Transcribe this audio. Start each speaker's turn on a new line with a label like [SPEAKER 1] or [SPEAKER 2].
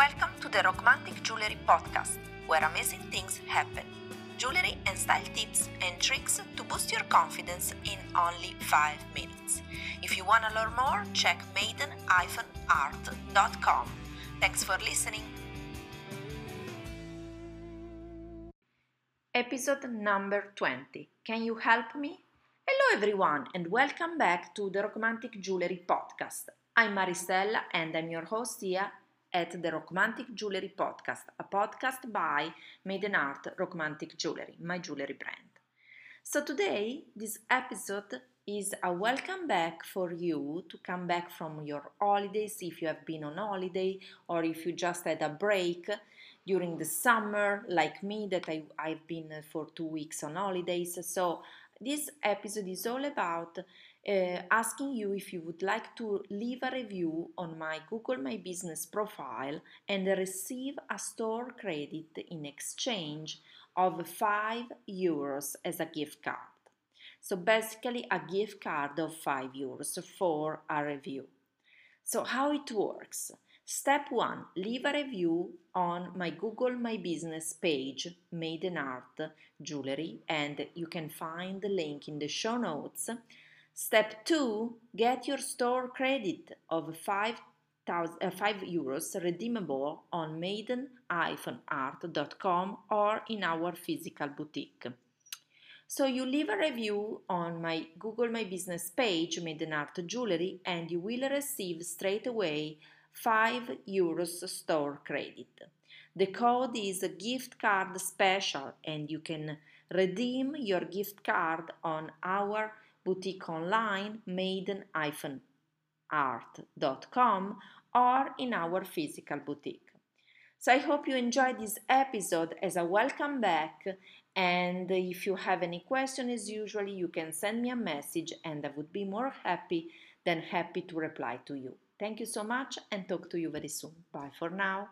[SPEAKER 1] Welcome to the Romantic Jewelry Podcast, where amazing things happen. Jewelry and style tips and tricks to boost your confidence in only 5 minutes. If you want to learn more, check maiden-art.com. Thanks for listening. Episode number 20. Can you help me? Hello everyone and welcome back to the Romantic Jewelry Podcast. I'm Maristella and I'm your host here at the Romantic Jewelry Podcast, a podcast by Maiden Art Romantic Jewelry, my jewelry brand. So today, this episode is a welcome back for you to come back from your holidays if you have been on holiday or if you just had a break during the summer like me that I, I've been for two weeks on holidays. So this episode is all about uh, asking you if you would like to leave a review on my Google My Business profile and receive a store credit in exchange of 5 euros as a gift card. So basically a gift card of 5 euros for a review. So how it works? Step 1 Leave a review on my Google My Business page, Maiden Art Jewelry, and you can find the link in the show notes. Step 2 Get your store credit of 5 uh, 5 euros redeemable on maiden-art.com or in our physical boutique. So you leave a review on my Google My Business page, Maiden Art Jewelry, and you will receive straight away 5 euros store credit. The code is a gift card special and you can redeem your gift card on our boutique online maiden-art.com or in our physical boutique. So I hope you enjoyed this episode as a welcome back and if you have any question as usually you can send me a message and I would be more happy than happy to reply to you. Thank you so much and talk to you very soon. Bye for now.